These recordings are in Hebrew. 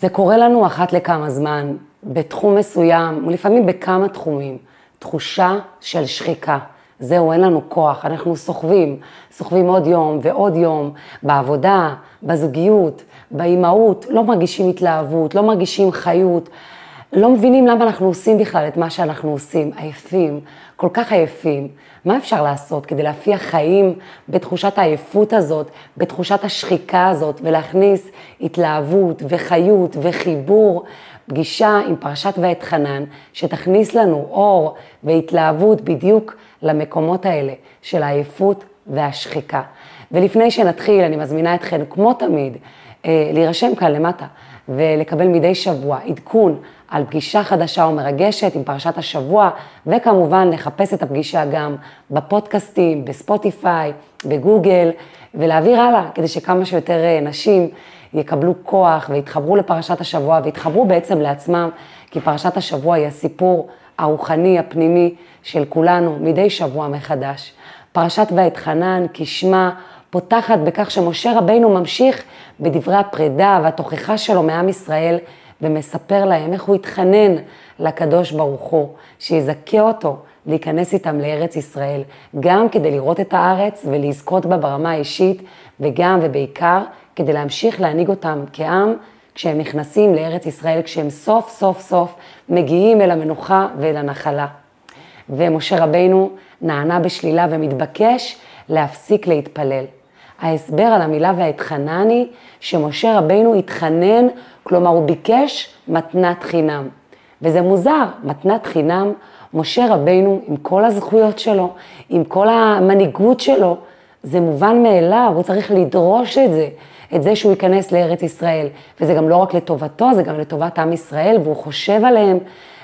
זה קורה לנו אחת לכמה זמן, בתחום מסוים, ולפעמים בכמה תחומים, תחושה של שחיקה. זהו, אין לנו כוח, אנחנו סוחבים, סוחבים עוד יום ועוד יום, בעבודה, בזוגיות, באימהות, לא מרגישים התלהבות, לא מרגישים חיות, לא מבינים למה אנחנו עושים בכלל את מה שאנחנו עושים, עייפים, כל כך עייפים. מה אפשר לעשות כדי להפיח חיים בתחושת העייפות הזאת, בתחושת השחיקה הזאת, ולהכניס התלהבות וחיות וחיבור, פגישה עם פרשת ואת חנן, שתכניס לנו אור והתלהבות בדיוק למקומות האלה של העייפות והשחיקה. ולפני שנתחיל, אני מזמינה אתכן, כמו תמיד, אה, להירשם כאן למטה ולקבל מדי שבוע עדכון על פגישה חדשה ומרגשת עם פרשת השבוע, וכמובן לחפש את הפגישה גם בפודקאסטים, בספוטיפיי, בגוגל, ולהעביר הלאה, כדי שכמה שיותר אה, נשים יקבלו כוח ויתחברו לפרשת השבוע ויתחברו בעצם לעצמם, כי פרשת השבוע היא הסיפור הרוחני, הפנימי של כולנו, מדי שבוע מחדש. פרשת ואתחנן, כשמה, פותחת בכך שמשה רבינו ממשיך בדברי הפרידה והתוכחה שלו מעם ישראל, ומספר להם איך הוא התחנן לקדוש ברוך הוא, שיזכה אותו להיכנס איתם לארץ ישראל, גם כדי לראות את הארץ ולזכות בה ברמה האישית, וגם ובעיקר כדי להמשיך להנהיג אותם כעם כשהם נכנסים לארץ ישראל, כשהם סוף סוף סוף מגיעים אל המנוחה ואל הנחלה. ומשה רבינו נענה בשלילה ומתבקש להפסיק להתפלל. ההסבר על המילה והאתחנני, שמשה רבינו התחנן, כלומר הוא ביקש מתנת חינם. וזה מוזר, מתנת חינם, משה רבינו עם כל הזכויות שלו, עם כל המנהיגות שלו, זה מובן מאליו, הוא צריך לדרוש את זה, את זה שהוא ייכנס לארץ ישראל. וזה גם לא רק לטובתו, זה גם לטובת עם ישראל, והוא חושב עליהם.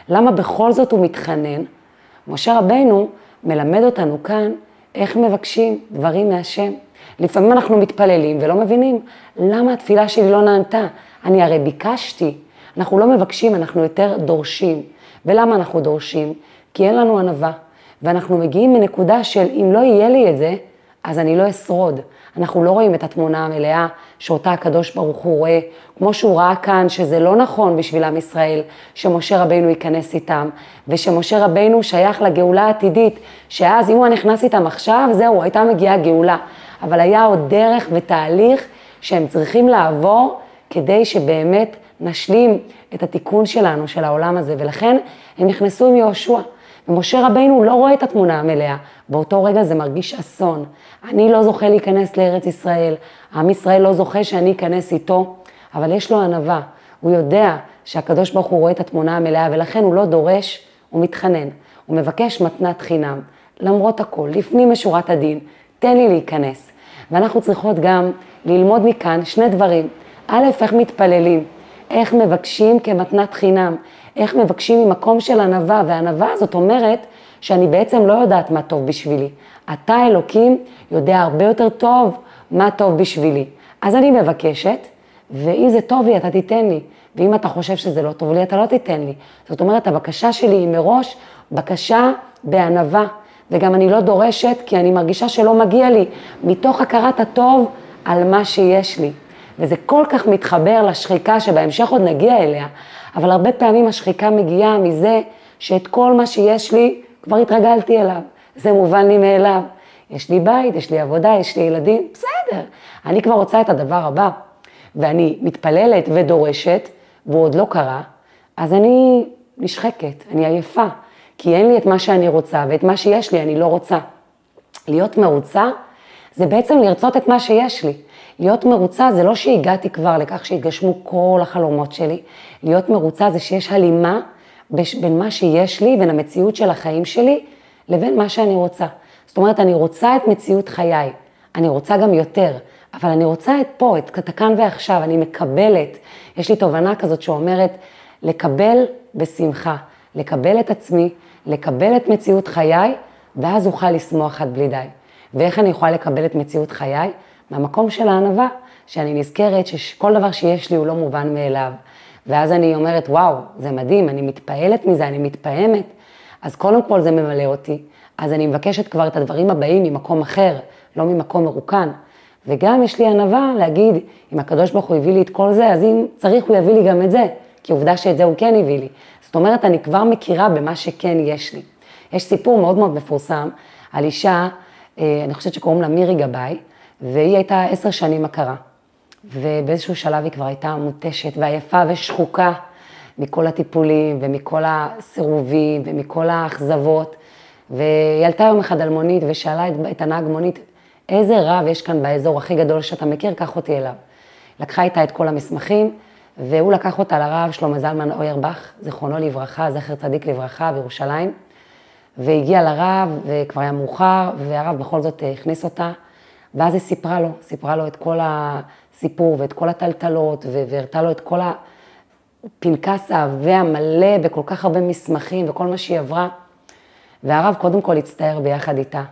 למה בכל זאת הוא מתחנן? משה רבינו מלמד אותנו כאן איך מבקשים דברים מהשם. לפעמים אנחנו מתפללים ולא מבינים למה התפילה שלי לא נענתה. אני הרי ביקשתי. אנחנו לא מבקשים, אנחנו יותר דורשים. ולמה אנחנו דורשים? כי אין לנו ענווה. ואנחנו מגיעים מנקודה של אם לא יהיה לי את זה, אז אני לא אשרוד. אנחנו לא רואים את התמונה המלאה שאותה הקדוש ברוך הוא רואה, כמו שהוא ראה כאן שזה לא נכון בשביל עם ישראל, שמשה רבינו ייכנס איתם, ושמשה רבינו שייך לגאולה העתידית, שאז אם הוא נכנס איתם עכשיו, זהו, הייתה מגיעה גאולה. אבל היה עוד דרך ותהליך שהם צריכים לעבור כדי שבאמת נשלים את התיקון שלנו, של העולם הזה, ולכן הם נכנסו עם יהושע. ומשה רבינו לא רואה את התמונה המלאה, באותו רגע זה מרגיש אסון. אני לא זוכה להיכנס לארץ ישראל, עם ישראל לא זוכה שאני אכנס איתו, אבל יש לו ענווה, הוא יודע שהקדוש ברוך הוא רואה את התמונה המלאה, ולכן הוא לא דורש, הוא מתחנן, הוא מבקש מתנת חינם, למרות הכל, לפנים משורת הדין, תן לי להיכנס. ואנחנו צריכות גם ללמוד מכאן שני דברים. א', איך מתפללים, איך מבקשים כמתנת חינם, איך מבקשים ממקום של ענווה, והענווה הזאת אומרת שאני בעצם לא יודעת מה טוב בשבילי. אתה, אלוקים, יודע הרבה יותר טוב מה טוב בשבילי. אז אני מבקשת, ואם זה טוב לי, אתה תיתן לי. ואם אתה חושב שזה לא טוב לי, אתה לא תיתן לי. זאת אומרת, הבקשה שלי היא מראש בקשה בענווה. וגם אני לא דורשת, כי אני מרגישה שלא מגיע לי, מתוך הכרת הטוב על מה שיש לי. וזה כל כך מתחבר לשחיקה שבהמשך עוד נגיע אליה, אבל הרבה פעמים השחיקה מגיעה מזה שאת כל מה שיש לי, כבר התרגלתי אליו. זה מובן לי מאליו. יש לי בית, יש לי עבודה, יש לי ילדים, בסדר. אני כבר רוצה את הדבר הבא, ואני מתפללת ודורשת, והוא עוד לא קרה, אז אני נשחקת, אני עייפה, כי אין לי את מה שאני רוצה, ואת מה שיש לי אני לא רוצה. להיות מרוצה זה בעצם לרצות את מה שיש לי. להיות מרוצה זה לא שהגעתי כבר לכך שהתגשמו כל החלומות שלי, להיות מרוצה זה שיש הלימה בין מה שיש לי, בין המציאות של החיים שלי, לבין מה שאני רוצה. זאת אומרת, אני רוצה את מציאות חיי, אני רוצה גם יותר, אבל אני רוצה את פה, את הכאן ועכשיו, אני מקבלת. יש לי תובנה כזאת שאומרת, לקבל בשמחה, לקבל את עצמי, לקבל את מציאות חיי, ואז אוכל לשמוח עד בלי די. ואיך אני יכולה לקבל את מציאות חיי? מהמקום של הענווה, שאני נזכרת שכל דבר שיש לי הוא לא מובן מאליו. ואז אני אומרת, וואו, זה מדהים, אני מתפעלת מזה, אני מתפעמת. אז קודם כל זה ממלא אותי. אז אני מבקשת כבר את הדברים הבאים ממקום אחר, לא ממקום מרוקן. וגם יש לי ענווה להגיד, אם הקדוש ברוך הוא הביא לי את כל זה, אז אם צריך הוא יביא לי גם את זה, כי עובדה שאת זה הוא כן הביא לי. זאת אומרת, אני כבר מכירה במה שכן יש לי. יש סיפור מאוד מאוד מפורסם על אישה, אה, אני חושבת שקוראים לה מירי גבאי, והיא הייתה עשר שנים מכרה. ובאיזשהו שלב היא כבר הייתה מותשת ועייפה ושחוקה מכל הטיפולים ומכל הסירובים ומכל האכזבות. והיא עלתה יום אחד על מונית ושאלה את, את הנהג מונית, איזה רב יש כאן באזור הכי גדול שאתה מכיר, קח אותי אליו. לקחה איתה את כל המסמכים, והוא לקח אותה לרב שלמה זלמן אוירבך, זיכרונו לברכה, זכר צדיק לברכה, בירושלים. והגיע לרב, וכבר היה מאוחר, והרב בכל זאת הכניס אותה, ואז היא סיפרה לו, סיפרה לו את כל הסיפור ואת כל הטלטלות, והראתה לו את כל הפנקס העבה המלא בכל כך הרבה מסמכים וכל מה שהיא עברה. והרב קודם כל הצטער ביחד איתה.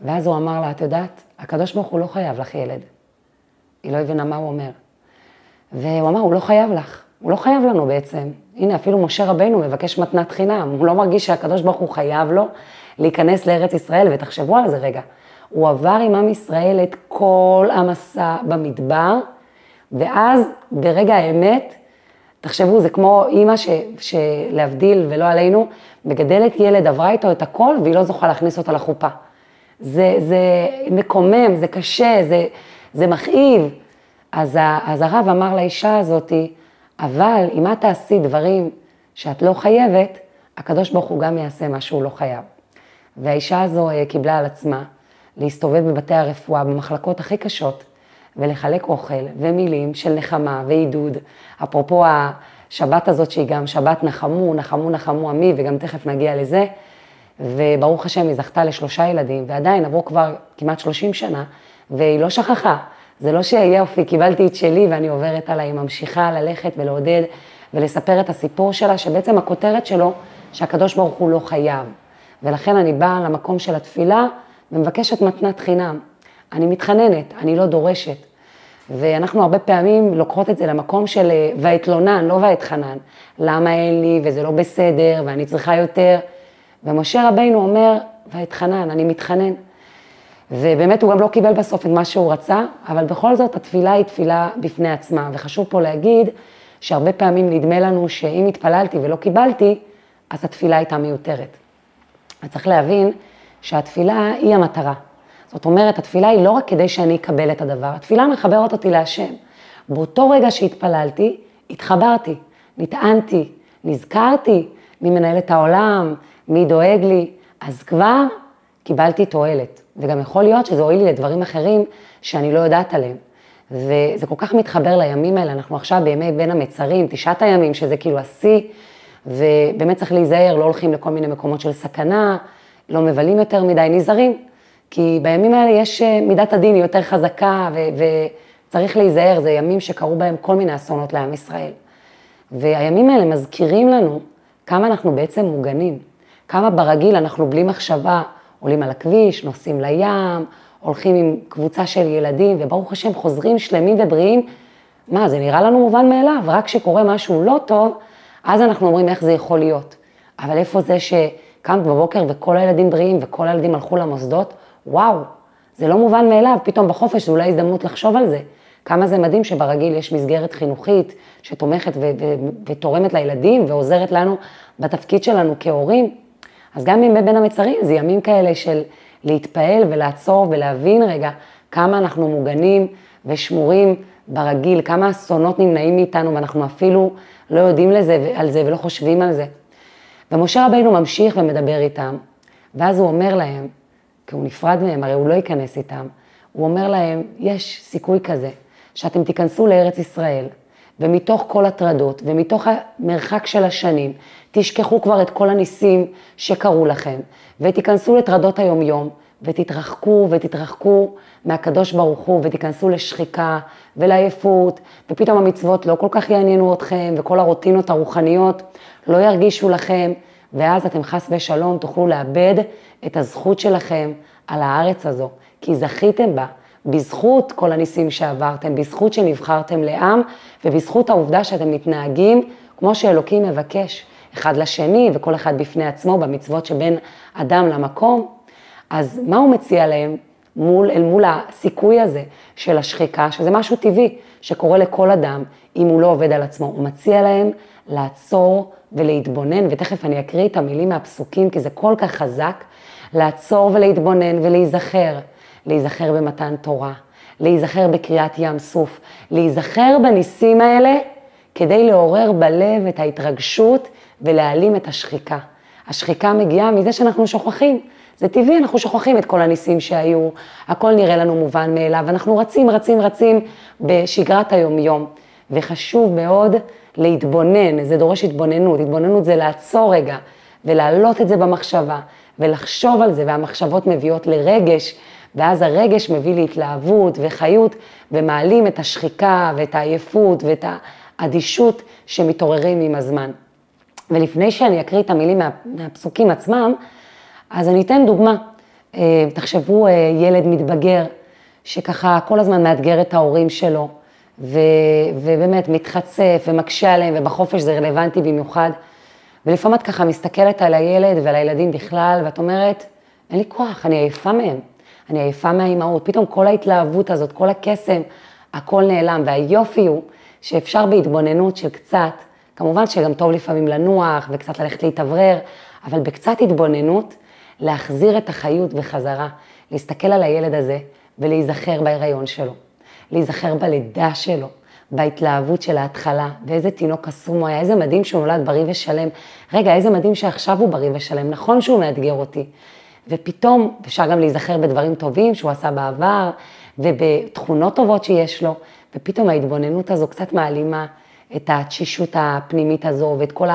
ואז הוא אמר לה, את יודעת, הקדוש ברוך הוא לא חייב לך ילד. היא לא הבינה מה הוא אומר. והוא אמר, הוא לא חייב לך, הוא לא חייב לנו בעצם. הנה, אפילו משה רבינו מבקש מתנת חינם, הוא לא מרגיש שהקדוש ברוך הוא חייב לו להיכנס לארץ ישראל, ותחשבו על זה רגע. הוא עבר עם עם ישראל את כל המסע במדבר, ואז ברגע האמת, תחשבו, זה כמו אימא שלהבדיל ולא עלינו, מגדלת ילד, עברה איתו את הכל, והיא לא זוכה להכניס אותה לחופה. זה, זה מקומם, זה קשה, זה, זה מכאיב. אז, אז הרב אמר לאישה הזאתי, אבל אם את תעשי דברים שאת לא חייבת, הקדוש ברוך הוא גם יעשה מה שהוא לא חייב. והאישה הזו אה, קיבלה על עצמה להסתובב בבתי הרפואה, במחלקות הכי קשות, ולחלק אוכל ומילים של נחמה ועידוד. אפרופו השבת הזאת שהיא גם שבת נחמו, נחמו נחמו עמי, וגם תכף נגיע לזה. וברוך השם, היא זכתה לשלושה ילדים, ועדיין עברו כבר כמעט 30 שנה, והיא לא שכחה. זה לא שיופי, קיבלתי את שלי ואני עוברת עליי, ממשיכה ללכת ולעודד ולספר את הסיפור שלה, שבעצם הכותרת שלו, שהקדוש ברוך הוא לא חייב. ולכן אני באה למקום של התפילה ומבקשת מתנת חינם. אני מתחננת, אני לא דורשת. ואנחנו הרבה פעמים לוקחות את זה למקום של אה, ואתלונן, לא ואתחנן. למה אין לי וזה לא בסדר ואני צריכה יותר. ומשה רבינו אומר, ואתחנן, אני מתחנן. ובאמת הוא גם לא קיבל בסוף את מה שהוא רצה, אבל בכל זאת התפילה היא תפילה בפני עצמה. וחשוב פה להגיד שהרבה פעמים נדמה לנו שאם התפללתי ולא קיבלתי, אז התפילה הייתה מיותרת. אז צריך להבין שהתפילה היא המטרה. זאת אומרת, התפילה היא לא רק כדי שאני אקבל את הדבר, התפילה מחברת אותי להשם. באותו רגע שהתפללתי, התחברתי, נטענתי, נזכרתי מי מנהל את העולם, מי דואג לי, אז כבר קיבלתי תועלת. וגם יכול להיות שזה הועיל לי לדברים אחרים שאני לא יודעת עליהם. וזה כל כך מתחבר לימים האלה, אנחנו עכשיו בימי בין המצרים, תשעת הימים, שזה כאילו השיא, ובאמת צריך להיזהר, לא הולכים לכל מיני מקומות של סכנה, לא מבלים יותר מדי, נזהרים. כי בימים האלה יש, אה, מידת הדין היא יותר חזקה, וצריך להיזהר, זה ימים שקרו בהם כל מיני אסונות לעם ישראל. והימים האלה מזכירים לנו כמה אנחנו בעצם מוגנים, כמה ברגיל אנחנו בלי מחשבה עולים על הכביש, נוסעים לים, הולכים עם קבוצה של ילדים, וברוך השם חוזרים שלמים ובריאים. מה, זה נראה לנו מובן מאליו, רק כשקורה משהו לא טוב, אז אנחנו אומרים איך זה יכול להיות. אבל איפה זה שקמת בבוקר וכל הילדים בריאים וכל הילדים הלכו למוסדות? וואו, זה לא מובן מאליו, פתאום בחופש זו אולי הזדמנות לחשוב על זה. כמה זה מדהים שברגיל יש מסגרת חינוכית שתומכת ו- ו- ותורמת לילדים ועוזרת לנו בתפקיד שלנו כהורים. אז גם ימי בין המצרים זה ימים כאלה של להתפעל ולעצור ולהבין רגע כמה אנחנו מוגנים ושמורים ברגיל, כמה אסונות נמנעים מאיתנו ואנחנו אפילו לא יודעים לזה, על זה ולא חושבים על זה. ומשה רבינו ממשיך ומדבר איתם, ואז הוא אומר להם, כי הוא נפרד מהם, הרי הוא לא ייכנס איתם, הוא אומר להם, יש סיכוי כזה, שאתם תיכנסו לארץ ישראל, ומתוך כל הטרדות, ומתוך המרחק של השנים, תשכחו כבר את כל הניסים שקרו לכם, ותיכנסו לטרדות היומיום, ותתרחקו ותתרחקו מהקדוש ברוך הוא, ותיכנסו לשחיקה ולעייפות, ופתאום המצוות לא כל כך יעניינו אתכם, וכל הרוטינות הרוחניות לא ירגישו לכם, ואז אתם חס ושלום תוכלו לאבד את הזכות שלכם על הארץ הזו, כי זכיתם בה. בזכות כל הניסים שעברתם, בזכות שנבחרתם לעם ובזכות העובדה שאתם מתנהגים כמו שאלוקים מבקש, אחד לשני וכל אחד בפני עצמו במצוות שבין אדם למקום. אז מה הוא מציע להם? מול, אל מול הסיכוי הזה של השחיקה, שזה משהו טבעי שקורה לכל אדם אם הוא לא עובד על עצמו. הוא מציע להם לעצור ולהתבונן, ותכף אני אקריא את המילים מהפסוקים, כי זה כל כך חזק, לעצור ולהתבונן ולהיזכר, להיזכר במתן תורה, להיזכר בקריאת ים סוף, להיזכר בניסים האלה כדי לעורר בלב את ההתרגשות ולהעלים את השחיקה. השחיקה מגיעה מזה שאנחנו שוכחים. זה טבעי, אנחנו שוכחים את כל הניסים שהיו, הכל נראה לנו מובן מאליו, אנחנו רצים, רצים, רצים בשגרת היומיום. וחשוב מאוד להתבונן, זה דורש התבוננות, התבוננות זה לעצור רגע ולהעלות את זה במחשבה ולחשוב על זה, והמחשבות מביאות לרגש, ואז הרגש מביא להתלהבות וחיות, ומעלים את השחיקה ואת העייפות ואת האדישות שמתעוררים עם הזמן. ולפני שאני אקריא את המילים מה, מהפסוקים עצמם, אז אני אתן דוגמה. אה, תחשבו, אה, ילד מתבגר, שככה כל הזמן מאתגר את ההורים שלו, ו, ובאמת מתחצף ומקשה עליהם, ובחופש זה רלוונטי במיוחד. ולפעמים את ככה מסתכלת על הילד ועל הילדים בכלל, ואת אומרת, אין לי כוח, אני עייפה מהם. אני עייפה מהאימהות. פתאום כל ההתלהבות הזאת, כל הקסם, הכל נעלם. והיופי הוא שאפשר בהתבוננות של קצת, כמובן שגם טוב לפעמים לנוח וקצת ללכת להתאוורר, אבל בקצת התבוננות, להחזיר את החיות בחזרה, להסתכל על הילד הזה ולהיזכר בהיריון שלו, להיזכר בלידה שלו, בהתלהבות של ההתחלה, ואיזה תינוק קסום הוא היה, איזה מדהים שהוא נולד בריא ושלם. רגע, איזה מדהים שעכשיו הוא בריא ושלם, נכון שהוא מאתגר אותי. ופתאום, אפשר גם להיזכר בדברים טובים שהוא עשה בעבר, ובתכונות טובות שיש לו, ופתאום ההתבוננות הזו קצת מעלימה את התשישות הפנימית הזו, ואת כל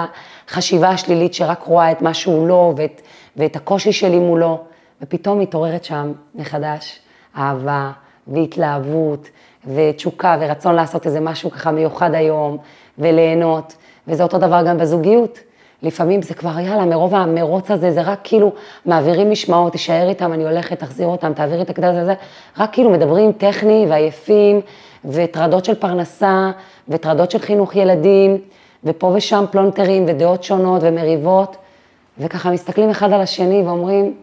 החשיבה השלילית שרק רואה את מה שהוא לא, ואת, ואת הקושי שלי מולו, ופתאום מתעוררת שם מחדש אהבה והתלהבות ותשוקה ורצון לעשות איזה משהו ככה מיוחד היום וליהנות, וזה אותו דבר גם בזוגיות. לפעמים זה כבר, יאללה, מרוב המרוץ הזה, זה רק כאילו מעבירים משמעות, תישאר איתם, אני הולכת, תחזיר אותם, תעבירי את הקדש הזה, רק כאילו מדברים טכני ועייפים, וטרדות של פרנסה, וטרדות של חינוך ילדים, ופה ושם פלונטרים ודעות שונות ומריבות, וככה מסתכלים אחד על השני ואומרים,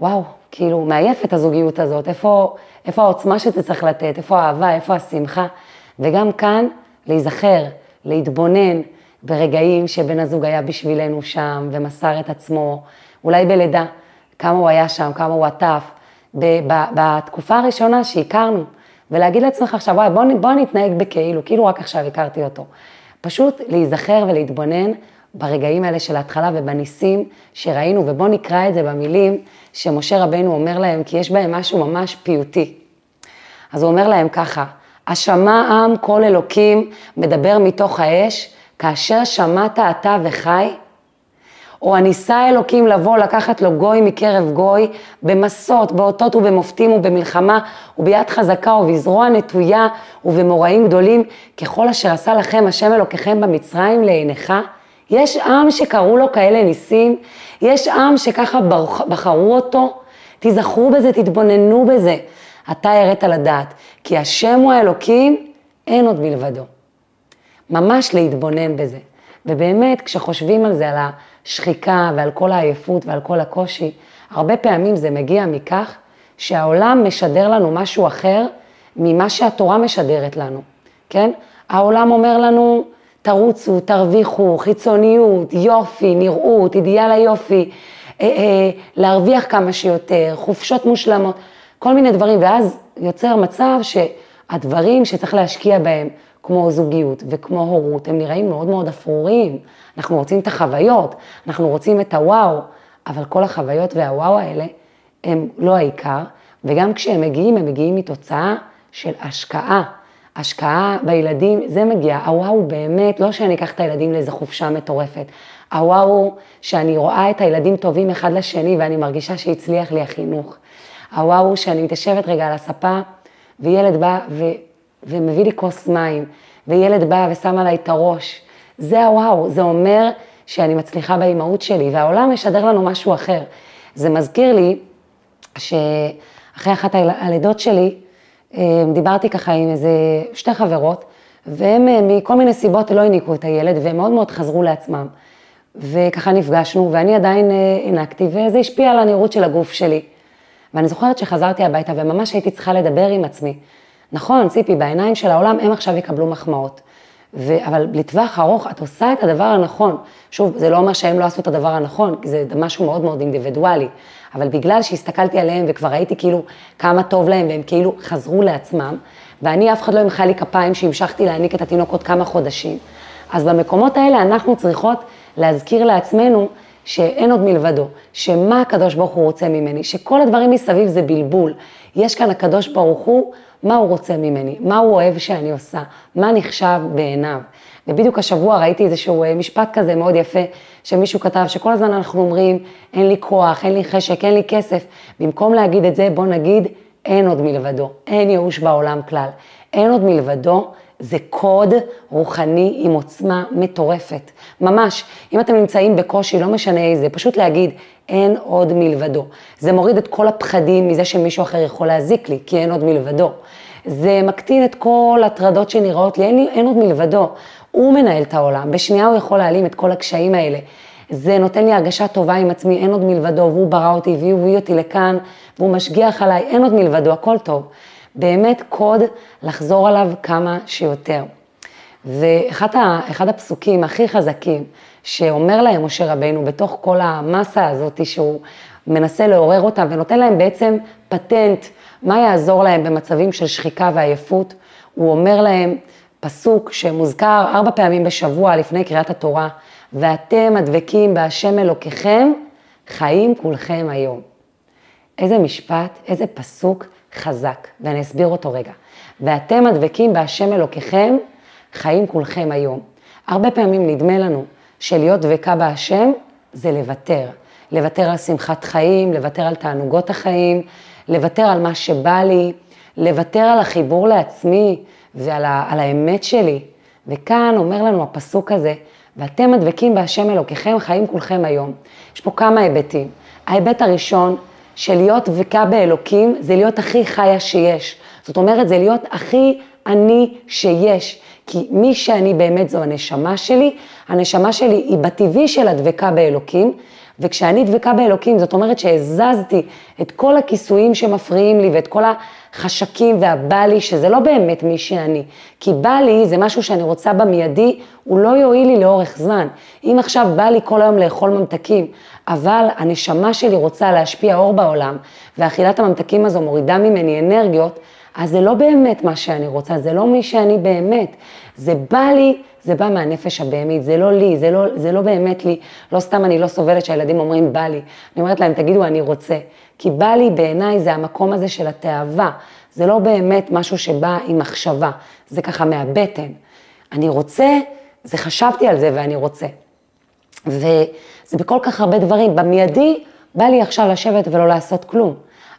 וואו, כאילו, מעייפת הזוגיות הזאת, איפה, איפה העוצמה שאתה צריך לתת, איפה האהבה, איפה השמחה, וגם כאן להיזכר, להתבונן ברגעים שבן הזוג היה בשבילנו שם ומסר את עצמו, אולי בלידה, כמה הוא היה שם, כמה הוא עטף, בתקופה הראשונה שהכרנו, ולהגיד לעצמך עכשיו, וואי, בוא, בוא נתנהג בכאילו, כאילו רק עכשיו הכרתי אותו. פשוט להיזכר ולהתבונן ברגעים האלה של ההתחלה ובניסים שראינו, ובואו נקרא את זה במילים שמשה רבנו אומר להם, כי יש בהם משהו ממש פיוטי. אז הוא אומר להם ככה, השמע עם כל אלוקים מדבר מתוך האש, כאשר שמעת אתה וחי, או הניסה אלוקים לבוא לקחת לו גוי מקרב גוי, במסות, באותות ובמופתים ובמלחמה, וביד חזקה ובזרוע נטויה ובמוראים גדולים, ככל אשר עשה לכם השם אלוקיכם במצרים לעיניך. יש עם שקראו לו כאלה ניסים, יש עם שככה בחרו אותו, תיזכרו בזה, תתבוננו בזה. אתה הראת לדעת, כי השם הוא האלוקים, אין עוד מלבדו. ממש להתבונן בזה. ובאמת, כשחושבים על זה, על השחיקה ועל כל העייפות ועל כל הקושי, הרבה פעמים זה מגיע מכך שהעולם משדר לנו משהו אחר ממה שהתורה משדרת לנו, כן? העולם אומר לנו, תרוצו, תרוויחו, חיצוניות, יופי, נראות, אידיאל היופי, אה, אה, להרוויח כמה שיותר, חופשות מושלמות, כל מיני דברים, ואז יוצר מצב שהדברים שצריך להשקיע בהם, כמו זוגיות וכמו הורות, הם נראים מאוד מאוד אפרורים. אנחנו רוצים את החוויות, אנחנו רוצים את הוואו, אבל כל החוויות והוואו האלה הם לא העיקר, וגם כשהם מגיעים, הם מגיעים מתוצאה של השקעה. השקעה בילדים, זה מגיע. הוואו באמת, לא שאני אקח את הילדים לאיזה חופשה מטורפת. הוואו הוא שאני רואה את הילדים טובים אחד לשני ואני מרגישה שהצליח לי החינוך. הוואו הוא שאני מתיישבת רגע על הספה וילד בא. ומביא לי כוס מים, וילד בא ושם עליי את הראש. זה הוואו, זה אומר שאני מצליחה באימהות שלי, והעולם משדר לנו משהו אחר. זה מזכיר לי שאחרי אחת הלידות שלי, אה, דיברתי ככה עם איזה שתי חברות, והם אה, מכל מיני סיבות לא הניקו את הילד, והם מאוד מאוד חזרו לעצמם. וככה נפגשנו, ואני עדיין אה, הענקתי, וזה השפיע על הנראות של הגוף שלי. ואני זוכרת שחזרתי הביתה וממש הייתי צריכה לדבר עם עצמי. נכון, ציפי, בעיניים של העולם הם עכשיו יקבלו מחמאות. ו... אבל לטווח ארוך את עושה את הדבר הנכון. שוב, זה לא אומר שהם לא עשו את הדבר הנכון, כי זה משהו מאוד מאוד אינדיבידואלי. אבל בגלל שהסתכלתי עליהם וכבר ראיתי כאילו כמה טוב להם והם כאילו חזרו לעצמם, ואני, אף אחד לא ימחא לי כפיים שהמשכתי להעניק את התינוק עוד כמה חודשים. אז במקומות האלה אנחנו צריכות להזכיר לעצמנו שאין עוד מלבדו, שמה הקדוש ברוך הוא רוצה ממני, שכל הדברים מסביב זה בלבול. יש כאן הקדוש ברוך הוא, מה הוא רוצה ממני, מה הוא אוהב שאני עושה, מה נחשב בעיניו. ובדיוק השבוע ראיתי איזשהו אה, משפט כזה מאוד יפה, שמישהו כתב, שכל הזמן אנחנו אומרים, אין לי כוח, אין לי חשק, אין לי כסף. במקום להגיד את זה, בוא נגיד, אין עוד מלבדו, אין ייאוש בעולם כלל. אין עוד מלבדו, זה קוד רוחני עם עוצמה מטורפת. ממש, אם אתם נמצאים בקושי, לא משנה איזה, פשוט להגיד, אין עוד מלבדו. זה מוריד את כל הפחדים מזה שמישהו אחר יכול להזיק לי, כי אין עוד מלבדו. זה מקטין את כל הטרדות שנראות לי, אין, אין עוד מלבדו. הוא מנהל את העולם, בשנייה הוא יכול להעלים את כל הקשיים האלה. זה נותן לי הרגשה טובה עם עצמי, אין עוד מלבדו, והוא ברא אותי והוא הביא אותי לכאן, והוא משגיח עליי, אין עוד מלבדו, הכל טוב. באמת קוד לחזור עליו כמה שיותר. ואחד הפסוקים הכי חזקים שאומר להם משה רבינו בתוך כל המסה הזאת שהוא מנסה לעורר אותם ונותן להם בעצם פטנט מה יעזור להם במצבים של שחיקה ועייפות, הוא אומר להם פסוק שמוזכר ארבע פעמים בשבוע לפני קריאת התורה, ואתם הדבקים בהשם אלוקיכם, חיים כולכם היום. איזה משפט, איזה פסוק חזק, ואני אסביר אותו רגע. ואתם הדבקים בהשם אלוקיכם, חיים כולכם היום. הרבה פעמים נדמה לנו שלהיות דבקה בהשם זה לוותר. לוותר על שמחת חיים, לוותר על תענוגות החיים, לוותר על מה שבא לי, לוותר על החיבור לעצמי ועל ה, על האמת שלי. וכאן אומר לנו הפסוק הזה, ואתם הדבקים בהשם אלוקיכם, חיים כולכם היום. יש פה כמה היבטים. ההיבט הראשון, של להיות דבקה באלוקים, זה להיות הכי חיה שיש. זאת אומרת, זה להיות הכי אני שיש. כי מי שאני באמת זו הנשמה שלי, הנשמה שלי היא בטבעי של הדבקה באלוקים, וכשאני דבקה באלוקים, זאת אומרת שהזזתי את כל הכיסויים שמפריעים לי ואת כל החשקים והבא לי, שזה לא באמת מי שאני. כי בא לי זה משהו שאני רוצה במיידי, הוא לא יועיל לי לאורך זמן. אם עכשיו בא לי כל היום לאכול ממתקים, אבל הנשמה שלי רוצה להשפיע אור בעולם, ואכילת הממתקים הזו מורידה ממני אנרגיות, אז זה לא באמת מה שאני רוצה, זה לא מי שאני באמת. זה בא לי, זה בא מהנפש הבהמית, זה לא לי, זה לא, זה לא באמת לי. לא סתם אני לא סובלת שהילדים אומרים בא לי. אני אומרת להם, תגידו, אני רוצה. כי בא לי בעיניי זה המקום הזה של התאווה. זה לא באמת משהו שבא עם מחשבה, זה ככה מהבטן. אני רוצה, זה חשבתי על זה ואני רוצה. וזה בכל כך הרבה דברים. במיידי, בא לי עכשיו לשבת ולא לעשות כלום.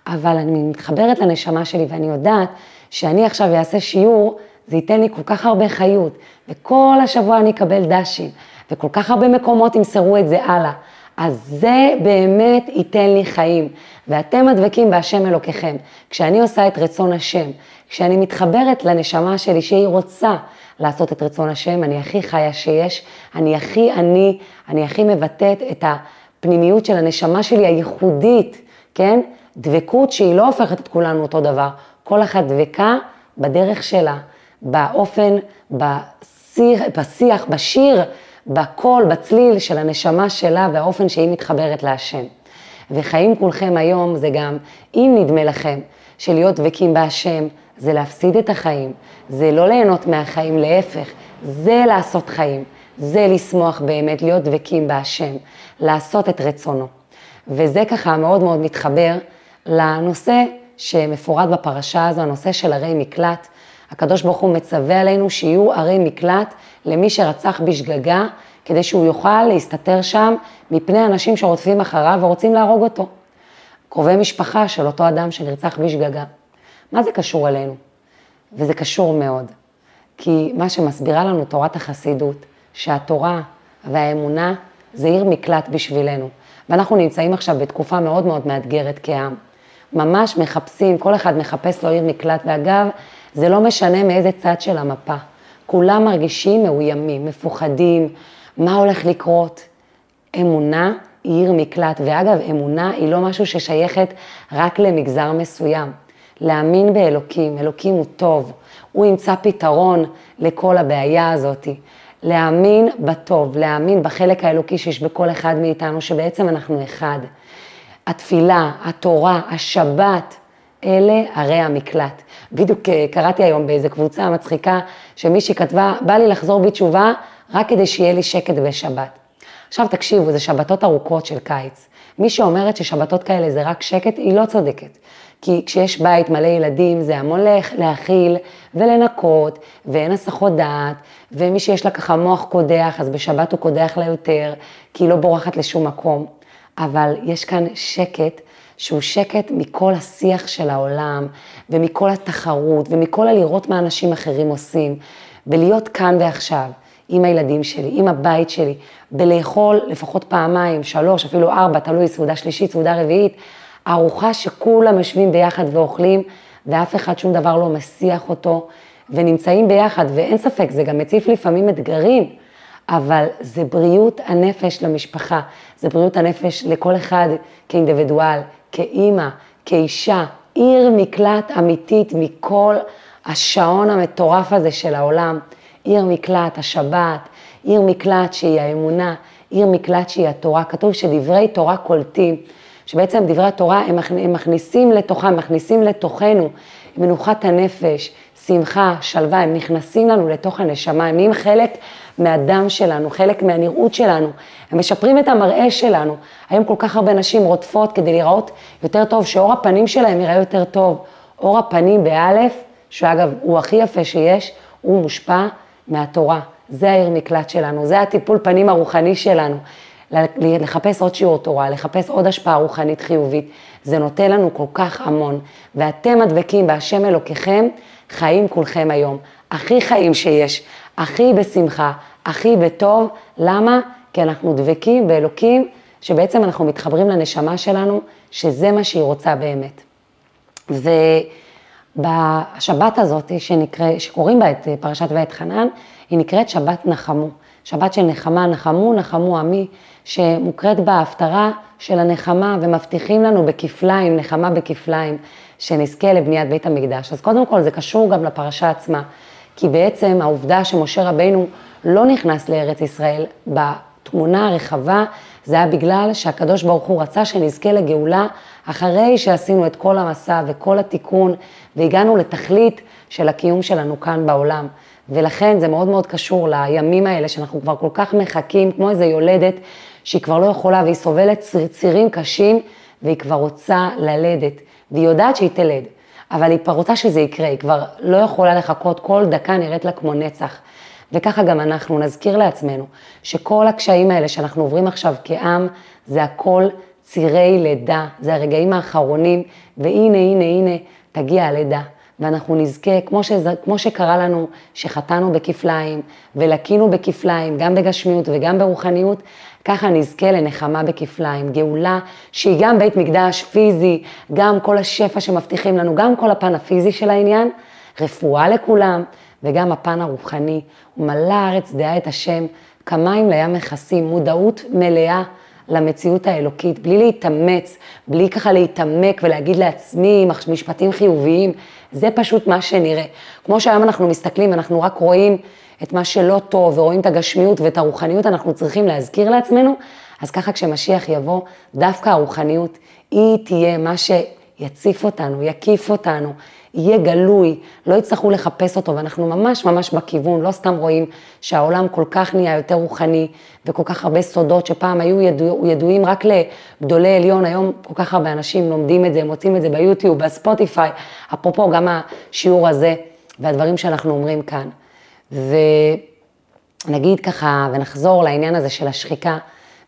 אבל אני מתחברת לנשמה שלי ואני יודעת שאני עכשיו אעשה שיעור, זה ייתן לי כל כך הרבה חיות, וכל השבוע אני אקבל דשים, וכל כך הרבה מקומות ימסרו את זה הלאה. אז זה באמת ייתן לי חיים, ואתם הדבקים בהשם אלוקיכם. כשאני עושה את רצון השם, כשאני מתחברת לנשמה שלי שהיא רוצה לעשות את רצון השם, אני הכי חיה שיש, אני הכי אני, אני הכי מבטאת את הפנימיות של הנשמה שלי הייחודית, כן? דבקות שהיא לא הופכת את כולנו אותו דבר, כל אחת דבקה בדרך שלה, באופן, בשיח, בשיח, בשיר, בקול, בצליל של הנשמה שלה והאופן שהיא מתחברת להשם. וחיים כולכם היום זה גם, אם נדמה לכם שלהיות דבקים בהשם זה להפסיד את החיים, זה לא ליהנות מהחיים, להפך, זה לעשות חיים, זה לשמוח באמת, להיות דבקים בהשם, לעשות את רצונו. וזה ככה מאוד מאוד מתחבר לנושא שמפורט בפרשה הזו, הנושא של ערי מקלט. הקדוש ברוך הוא מצווה עלינו שיהיו ערי מקלט למי שרצח בשגגה, כדי שהוא יוכל להסתתר שם מפני אנשים שרודפים אחריו ורוצים להרוג אותו. קרובי משפחה של אותו אדם שנרצח בשגגה. מה זה קשור אלינו? וזה קשור מאוד. כי מה שמסבירה לנו תורת החסידות, שהתורה והאמונה זה עיר מקלט בשבילנו. ואנחנו נמצאים עכשיו בתקופה מאוד מאוד מאתגרת כעם. ממש מחפשים, כל אחד מחפש לו עיר מקלט, ואגב, זה לא משנה מאיזה צד של המפה. כולם מרגישים מאוימים, מפוחדים, מה הולך לקרות. אמונה היא עיר מקלט, ואגב, אמונה היא לא משהו ששייכת רק למגזר מסוים. להאמין באלוקים, אלוקים הוא טוב, הוא ימצא פתרון לכל הבעיה הזאת. להאמין בטוב, להאמין בחלק האלוקי שיש בכל אחד מאיתנו, שבעצם אנחנו אחד. התפילה, התורה, השבת, אלה ערי המקלט. בדיוק אה, קראתי היום באיזה קבוצה מצחיקה, שמישהי כתבה, בא לי לחזור בתשובה רק כדי שיהיה לי שקט בשבת. עכשיו תקשיבו, זה שבתות ארוכות של קיץ. מי שאומרת ששבתות כאלה זה רק שקט, היא לא צודקת. כי כשיש בית מלא ילדים, זה המון להכיל ולנקות, ואין הסחות דעת, ומי שיש לה ככה מוח קודח, אז בשבת הוא קודח לה יותר, כי היא לא בורחת לשום מקום. אבל יש כאן שקט שהוא שקט מכל השיח של העולם, ומכל התחרות, ומכל הלראות מה אנשים אחרים עושים, ולהיות כאן ועכשיו. עם הילדים שלי, עם הבית שלי, בלאכול לפחות פעמיים, שלוש, אפילו ארבע, תלוי, סעודה שלישית, סעודה רביעית, ארוחה שכולם יושבים ביחד ואוכלים, ואף אחד שום דבר לא מסיח אותו, ונמצאים ביחד, ואין ספק, זה גם מציף לפעמים אתגרים, אבל זה בריאות הנפש למשפחה, זה בריאות הנפש לכל אחד כאינדיבידואל, כאימא, כאישה, עיר מקלט אמיתית מכל השעון המטורף הזה של העולם. עיר מקלט, השבת, עיר מקלט שהיא האמונה, עיר מקלט שהיא התורה. כתוב שדברי תורה קולטים, שבעצם דברי התורה הם, מכניסים לתוכם, מכניסים לתוכנו מנוחת הנפש, שמחה, שלווה, הם נכנסים לנו לתוך הנשמה, הם נהיים חלק מהדם שלנו, חלק מהנראות שלנו, הם משפרים את המראה שלנו. היום כל כך הרבה נשים רודפות כדי להיראות יותר טוב, שאור הפנים שלהם יראה יותר טוב. אור הפנים באלף, שאגב הוא הכי יפה שיש, הוא מושפע מהתורה. זה העיר מקלט שלנו, זה הטיפול פנים הרוחני שלנו. לחפש עוד שיעור תורה, לחפש עוד השפעה רוחנית חיובית, זה נותן לנו כל כך המון. ואתם הדבקים בהשם אלוקיכם, חיים כולכם היום. הכי חיים שיש, הכי בשמחה, הכי בטוב. למה? כי אנחנו דבקים באלוקים, שבעצם אנחנו מתחברים לנשמה שלנו, שזה מה שהיא רוצה באמת. ו... בשבת הזאת, שנקרא, שקוראים בה את פרשת ואת חנן, היא נקראת שבת נחמו. שבת של נחמה, נחמו, נחמו עמי, שמוקראת בה ההפטרה של הנחמה, ומבטיחים לנו בכפליים, נחמה בכפליים, שנזכה לבניית בית המקדש. אז קודם כל זה קשור גם לפרשה עצמה, כי בעצם העובדה שמשה רבינו לא נכנס לארץ ישראל בתמונה הרחבה, זה היה בגלל שהקדוש ברוך הוא רצה שנזכה לגאולה אחרי שעשינו את כל המסע וכל התיקון והגענו לתכלית של הקיום שלנו כאן בעולם. ולכן זה מאוד מאוד קשור לימים האלה שאנחנו כבר כל כך מחכים, כמו איזה יולדת שהיא כבר לא יכולה והיא סובלת צירים קשים והיא כבר רוצה ללדת, והיא יודעת שהיא תלד, אבל היא כבר רוצה שזה יקרה, היא כבר לא יכולה לחכות, כל דקה נראית לה כמו נצח. וככה גם אנחנו נזכיר לעצמנו שכל הקשיים האלה שאנחנו עוברים עכשיו כעם, זה הכל צירי לידה, זה הרגעים האחרונים, והנה, הנה, הנה, תגיע הלידה. ואנחנו נזכה, כמו, שזה, כמו שקרה לנו, שחטאנו בכפליים ולקינו בכפליים, גם בגשמיות וגם ברוחניות, ככה נזכה לנחמה בכפליים, גאולה שהיא גם בית מקדש פיזי, גם כל השפע שמבטיחים לנו, גם כל הפן הפיזי של העניין, רפואה לכולם, וגם הפן הרוחני. ומלא הארץ דעה את השם, כמים לים מכסים, מודעות מלאה למציאות האלוקית, בלי להתאמץ, בלי ככה להתעמק ולהגיד לעצמי משפטים חיוביים, זה פשוט מה שנראה. כמו שהיום אנחנו מסתכלים, אנחנו רק רואים את מה שלא טוב ורואים את הגשמיות ואת הרוחניות, אנחנו צריכים להזכיר לעצמנו, אז ככה כשמשיח יבוא, דווקא הרוחניות, היא תהיה מה שיציף אותנו, יקיף אותנו, יהיה גלוי, לא יצטרכו לחפש אותו, ואנחנו ממש ממש בכיוון, לא סתם רואים שהעולם כל כך נהיה יותר רוחני, וכל כך הרבה סודות שפעם היו ידוע, ידועים רק לגדולי עליון, היום כל כך הרבה אנשים לומדים את זה, מוצאים את זה ביוטיוב, בספוטיפיי, אפרופו גם השיעור הזה והדברים שאנחנו אומרים כאן. ונגיד ככה, ונחזור לעניין הזה של השחיקה,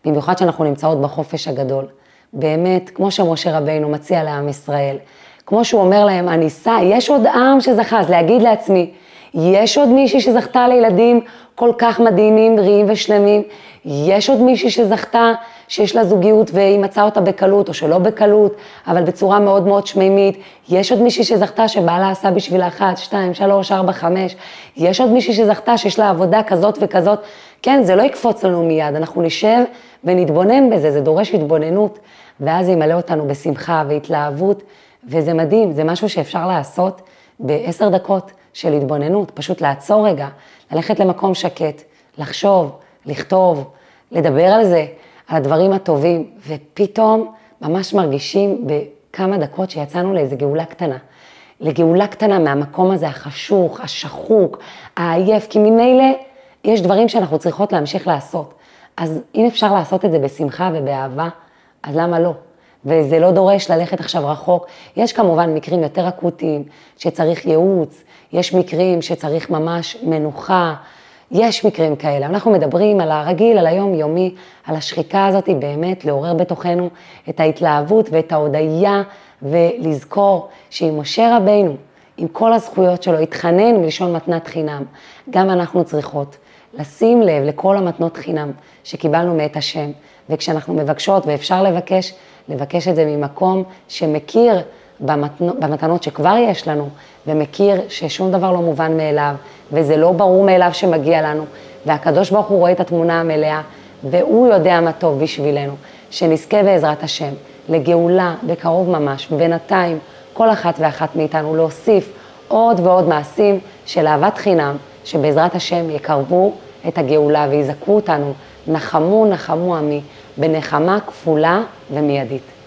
במיוחד שאנחנו נמצאות בחופש הגדול. באמת, כמו שמשה רבינו מציע לעם ישראל, כמו שהוא אומר להם, אני אסע, יש עוד עם שזכה, אז להגיד לעצמי, יש עוד מישהי שזכתה לילדים כל כך מדהימים, בריאים ושלמים, יש עוד מישהי שזכתה, שיש לה זוגיות והיא מצאה אותה בקלות, או שלא בקלות, אבל בצורה מאוד מאוד שמימית, יש עוד מישהי שזכתה שבעלה עשה בשבילה אחת, שתיים, שלוש, ארבע, חמש, יש עוד מישהי שזכתה שיש לה עבודה כזאת וכזאת, כן, זה לא יקפוץ לנו מיד, אנחנו נשב ונתבונן בזה, זה דורש התבוננות, ואז זה ימלא אותנו בשמחה והתלהבות, וזה מדהים, זה משהו שאפשר לעשות בעשר דקות של התבוננות, פשוט לעצור רגע, ללכת למקום שקט, לחשוב, לכתוב, לדבר על זה, על הדברים הטובים, ופתאום ממש מרגישים בכמה דקות שיצאנו לאיזו גאולה קטנה. לגאולה קטנה מהמקום הזה החשוך, השחוק, העייף, כי ממילא יש דברים שאנחנו צריכות להמשיך לעשות. אז אם אפשר לעשות את זה בשמחה ובאהבה, אז למה לא? וזה לא דורש ללכת עכשיו רחוק. יש כמובן מקרים יותר אקוטיים שצריך ייעוץ, יש מקרים שצריך ממש מנוחה, יש מקרים כאלה. אנחנו מדברים על הרגיל, על היום-יומי, על השחיקה הזאת, באמת לעורר בתוכנו את ההתלהבות ואת ההודיה, ולזכור שעם משה רבינו, עם כל הזכויות שלו, התחנן מלשון מתנת חינם. גם אנחנו צריכות לשים לב לכל המתנות חינם שקיבלנו מאת השם, וכשאנחנו מבקשות, ואפשר לבקש, לבקש את זה ממקום שמכיר במתנות שכבר יש לנו, ומכיר ששום דבר לא מובן מאליו, וזה לא ברור מאליו שמגיע לנו, והקדוש ברוך הוא רואה את התמונה המלאה, והוא יודע מה טוב בשבילנו, שנזכה בעזרת השם לגאולה בקרוב ממש, ובינתיים כל אחת ואחת מאיתנו להוסיף עוד ועוד מעשים של אהבת חינם, שבעזרת השם יקרבו את הגאולה ויזכו אותנו, נחמו נחמו עמי, בנחמה כפולה ומיידית.